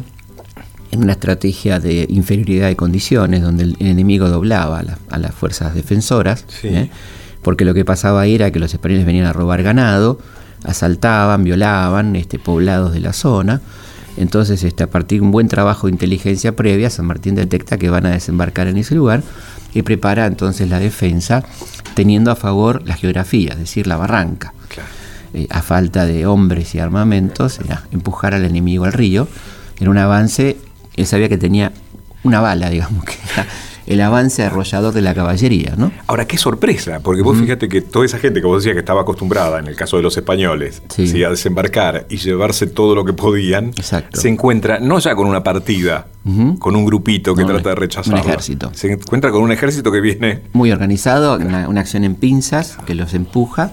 en una estrategia de inferioridad de condiciones donde el enemigo doblaba a, las fuerzas defensoras. ¿eh? Porque lo que pasaba ahí era que los españoles venían a robar ganado, asaltaban, violaban este, poblados de la zona. Entonces, este, a partir de un buen trabajo de inteligencia previa, San Martín detecta que van a desembarcar en ese lugar y prepara entonces la defensa teniendo a favor la geografía, es decir, la barranca. Eh, a falta de hombres y armamentos, era empujar al enemigo al río. Era un avance, él sabía que tenía una bala, digamos, que era el avance arrollador de la caballería, ¿no? Ahora, qué sorpresa, porque vos fíjate que toda esa gente que vos decías que estaba acostumbrada, en el caso de los españoles, a desembarcar y llevarse todo lo que podían, se encuentra no ya con una partida, con un grupito que trata de rechazar. Un ejército. Se encuentra con un ejército que viene... Muy organizado, una, acción en pinzas que los empuja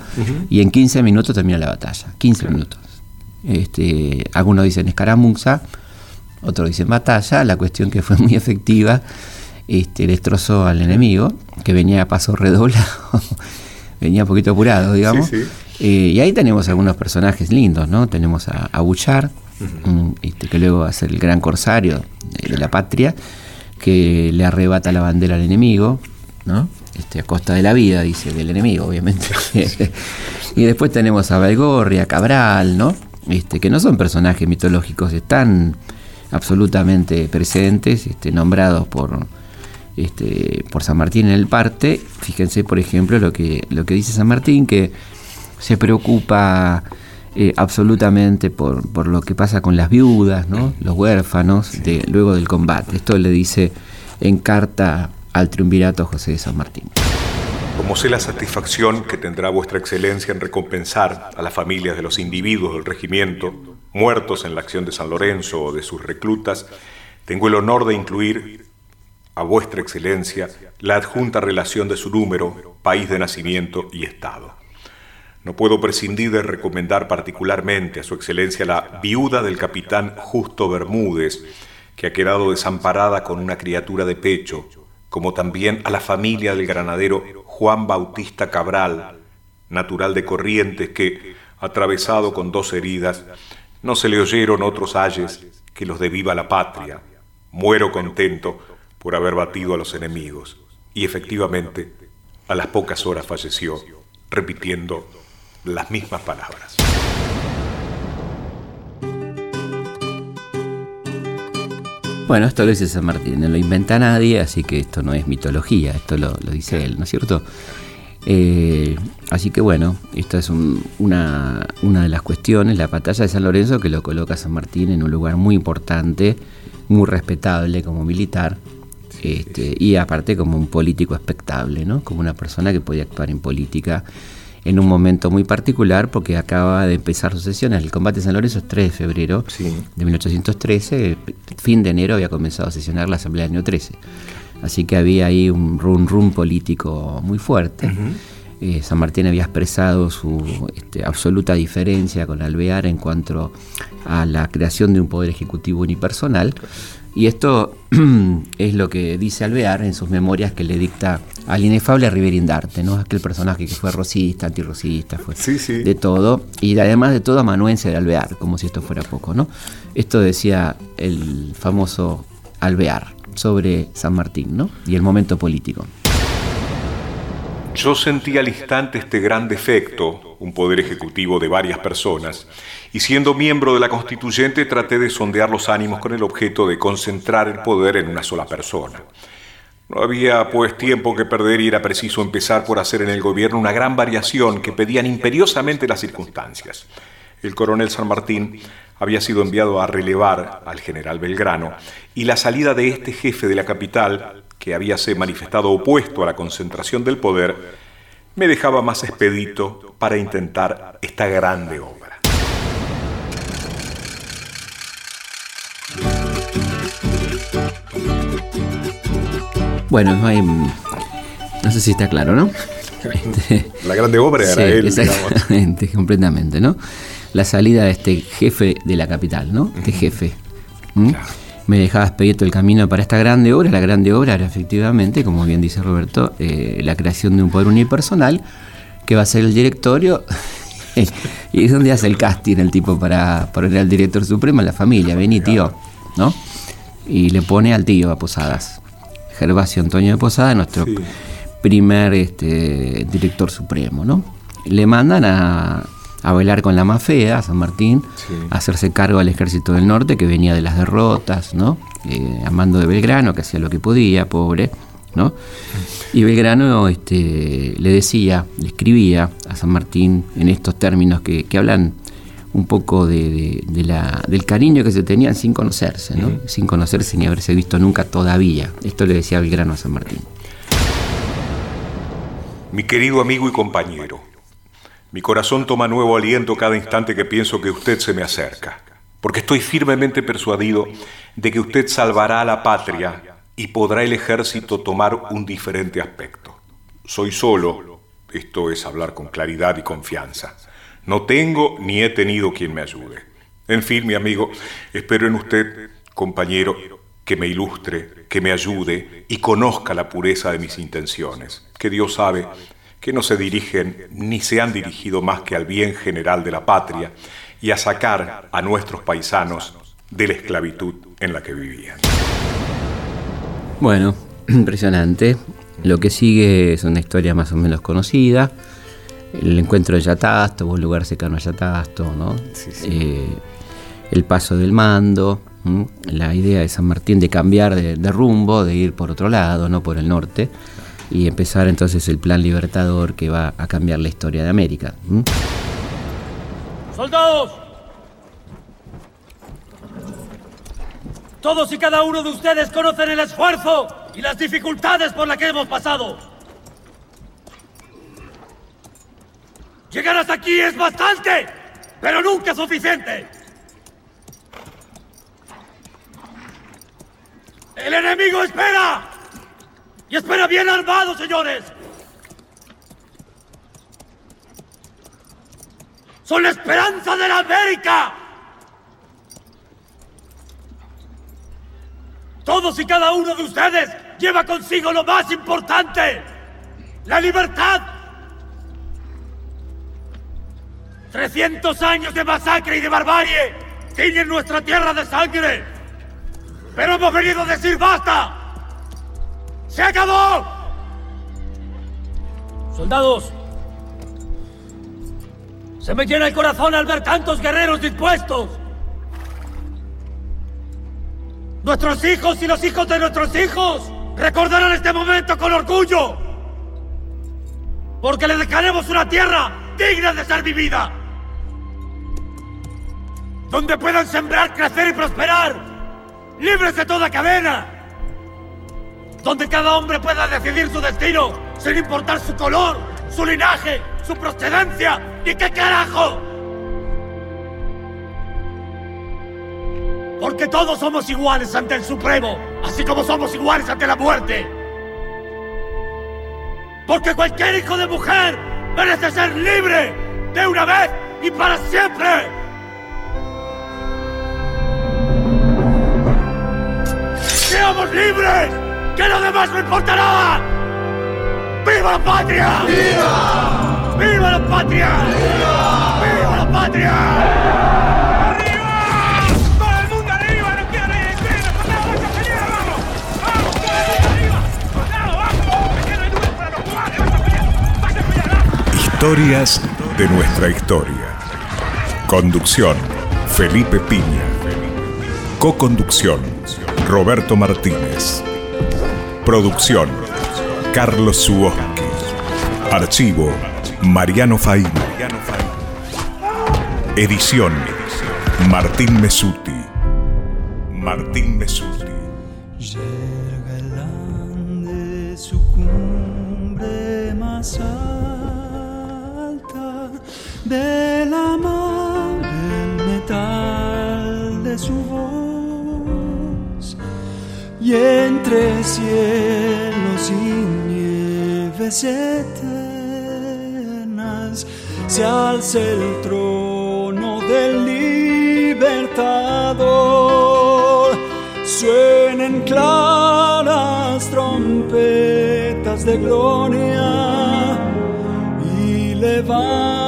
y en 15 minutos termina la batalla. 15 minutos. Este, algunos dicen escaramuza, otros dicen batalla, la cuestión que fue muy efectiva este, destrozó al enemigo, que venía a paso redoblado, venía un poquito apurado, digamos. Eh, y ahí tenemos algunos personajes lindos, ¿no? Tenemos a, a Buchar, este, que luego va a ser el gran corsario de, la patria, que le arrebata la bandera al enemigo, ¿no? Este, a costa de la vida, dice, del enemigo, obviamente. y después tenemos a Valgorri, a Cabral, ¿no? Este, que no son personajes mitológicos, están absolutamente presentes, este, nombrados por, este, por San Martín en el parte. Fíjense, por ejemplo, lo que, lo que dice San Martín, que se preocupa eh, absolutamente por, lo que pasa con las viudas, ¿no? los huérfanos, de, luego del combate. Esto le dice en carta al triunvirato José de San Martín. Como sé la satisfacción que tendrá vuestra excelencia en recompensar a las familias de los individuos del regimiento muertos en la acción de San Lorenzo o de sus reclutas, tengo el honor de incluir a vuestra excelencia la adjunta relación de su número, país de nacimiento y estado. No puedo prescindir de recomendar particularmente a su excelencia la viuda del capitán Justo Bermúdez, que ha quedado desamparada con una criatura de pecho, como también a la familia del granadero Juan Bautista Cabral, natural de Corrientes, que, atravesado con dos heridas, no se le oyeron otros ayes que los de viva la patria. Muero contento por haber batido a los enemigos. Y efectivamente, a las pocas horas falleció, repitiendo las mismas palabras. Bueno, esto lo dice San Martín, no lo inventa nadie, así que esto no es mitología, esto lo, dice él, ¿no es cierto? Eh, así que bueno, esta es una, una de las cuestiones, la batalla de San Lorenzo, que lo coloca San Martín en un lugar muy importante, muy respetable como militar, este, y aparte como un político expectable, ¿no? como una persona que podía actuar en política en un momento muy particular porque acaba de empezar sus sesiones. El combate de San Lorenzo es 3 de febrero de 1813, fin de enero había comenzado a sesionar la Asamblea del año 13. Así que había ahí un rum rum político muy fuerte. Eh, San Martín había expresado su este, absoluta diferencia con Alvear en cuanto a la creación de un poder ejecutivo unipersonal Y esto es lo que dice Alvear en sus memorias que le dicta al inefable Riverindarte, ¿no? Aquel personaje que fue rosista, antirrosista, fue de todo. Y además de todo amanuense de Alvear, como si esto fuera poco, ¿no? Esto decía el famoso Alvear sobre San Martín, ¿no? Y el momento político. Yo sentí al instante este gran defecto, un poder ejecutivo de varias personas, y siendo miembro de la constituyente traté de sondear los ánimos con el objeto de concentrar el poder en una sola persona. No había pues tiempo que perder y era preciso empezar por hacer en el gobierno una gran variación que pedían imperiosamente las circunstancias. El coronel San Martín había sido enviado a relevar al general Belgrano y la salida de este jefe de la capital, que habíase manifestado opuesto a la concentración del poder, me dejaba más expedito para intentar esta grande obra. Bueno, no hay. No sé si está claro, ¿no? La grande obra era él. Exactamente, completamente, ¿no? La salida de este jefe de la capital, ¿no? Este jefe. Me dejaba expedito el camino para esta grande obra. La grande obra era efectivamente, como bien dice Roberto, eh, la creación de un poder unipersonal que va a ser el directorio. y es donde hace el casting el tipo para poner al director supremo la familia. Vení, tío, ¿no? Y le pone al tío a Posadas. Gervasio Antonio de Posada, nuestro primer este, director supremo, ¿no? Le mandan a, a bailar con la mafia, a San Martín, a hacerse cargo al ejército del norte que venía de las derrotas, ¿no? Eh, a mando de Belgrano, que hacía lo que podía, pobre, ¿no? Y Belgrano este, le decía, le escribía a San Martín en estos términos que, que hablan un poco de, la, del cariño que se tenían sin conocerse, ¿no? sin conocerse ni haberse visto nunca todavía. Esto le decía Belgrano a San Martín. Mi querido amigo y compañero, mi corazón toma nuevo aliento cada instante que pienso que usted se me acerca, porque estoy firmemente persuadido de que usted salvará a la patria y podrá el ejército tomar un diferente aspecto. Soy solo, esto es hablar con claridad y confianza no tengo ni he tenido quien me ayude. En fin, mi amigo, espero en usted, compañero, que me ilustre, que me ayude y conozca la pureza de mis intenciones, que Dios sabe que no se dirigen ni se han dirigido más que al bien general de la patria y a sacar a nuestros paisanos de la esclavitud en la que vivían. Bueno, impresionante. Lo que sigue es una historia más o menos conocida el encuentro de Yatasto, un lugar cercano a Yatasto, ¿no? Eh, el paso del mando, la idea de San Martín de cambiar de, rumbo, de ir por otro lado, no por el norte, y empezar entonces el plan libertador que va a cambiar la historia de América. ¡Soldados! Todos y cada uno de ustedes conocen el esfuerzo y las dificultades por las que hemos pasado. Llegar hasta aquí es bastante, pero nunca suficiente. El enemigo espera. Y espera bien armado, señores. Son la esperanza de la América. Todos y cada uno de ustedes lleva consigo lo más importante, la libertad 300 años de masacre y de barbarie tiñen nuestra tierra de sangre. Pero hemos venido a decir basta. ¡Se acabó! Soldados, se me llena el corazón al ver tantos guerreros dispuestos. Nuestros hijos y los hijos de nuestros hijos recordarán este momento con orgullo. Porque le dejaremos una tierra digna de ser vivida donde puedan sembrar, crecer y prosperar, libres de toda cadena, donde cada hombre pueda decidir su destino sin importar su color, su linaje, su procedencia y qué carajo. Porque todos somos iguales ante el Supremo, así como somos iguales ante la muerte. Porque cualquier hijo de mujer merece ser libre de una vez y para siempre. Seamos libres, que lo demás no importa nada. ¡Viva la patria! ¡Viva! ¡Viva la patria! ¡Viva! ¡Viva la patria! ¡Arriba! ¡Todo el mundo arriba! ¡No queda nadie en pie! ¡Vamos, vamos! ¡Vamos, todo el mundo arriba! ¡Soldado, vamos! ¡Que no hay lugar para los! ¡Vas a pelear! ¡Vas a pelear! ¡Vamos! Historias de nuestra historia. Conducción, Felipe Piña. Co-conducción, Roberto Martínez. Producción, Carlos Suoski. Archivo, Mariano Faín. Edición, Martín Mesuti. Martín Mesuti. Llega el ande su cumbre más alta de entre cielos y nieves eternas se alza el trono del libertador. Suenen claras trompetas de gloria y levanten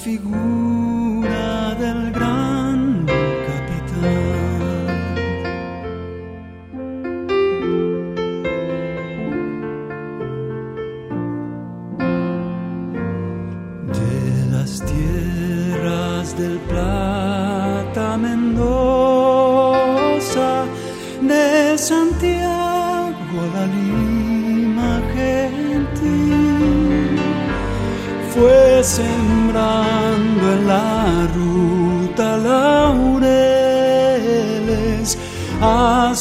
figura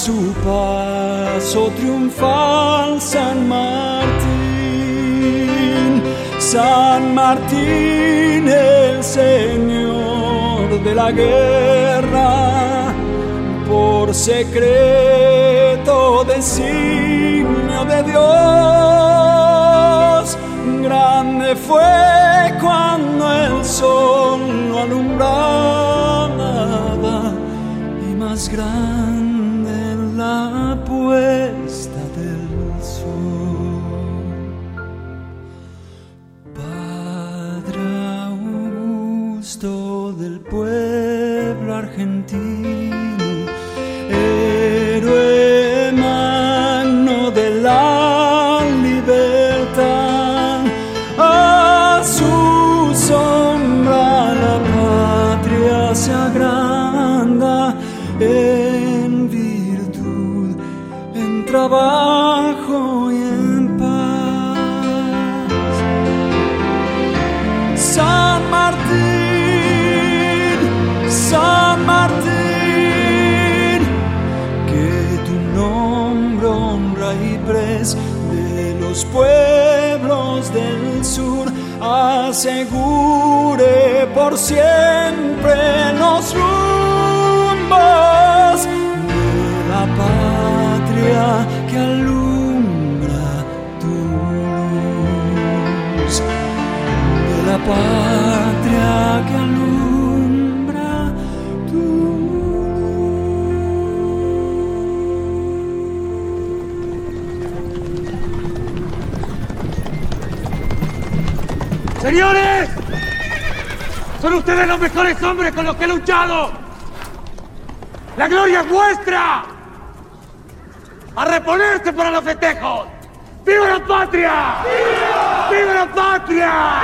su paso triunfal San Martín. San Martín, el Señor de la guerra, por secreto designio de Dios, grande fue cuando el sol lo alumbraba puesta del sol. Padre Augusto del pueblo argentino, asegure por siempre ¡Son ustedes los mejores hombres con los que he luchado! ¡La gloria es vuestra! ¡A reponerse para los festejos! ¡Viva la patria! ¡Viva, la patria!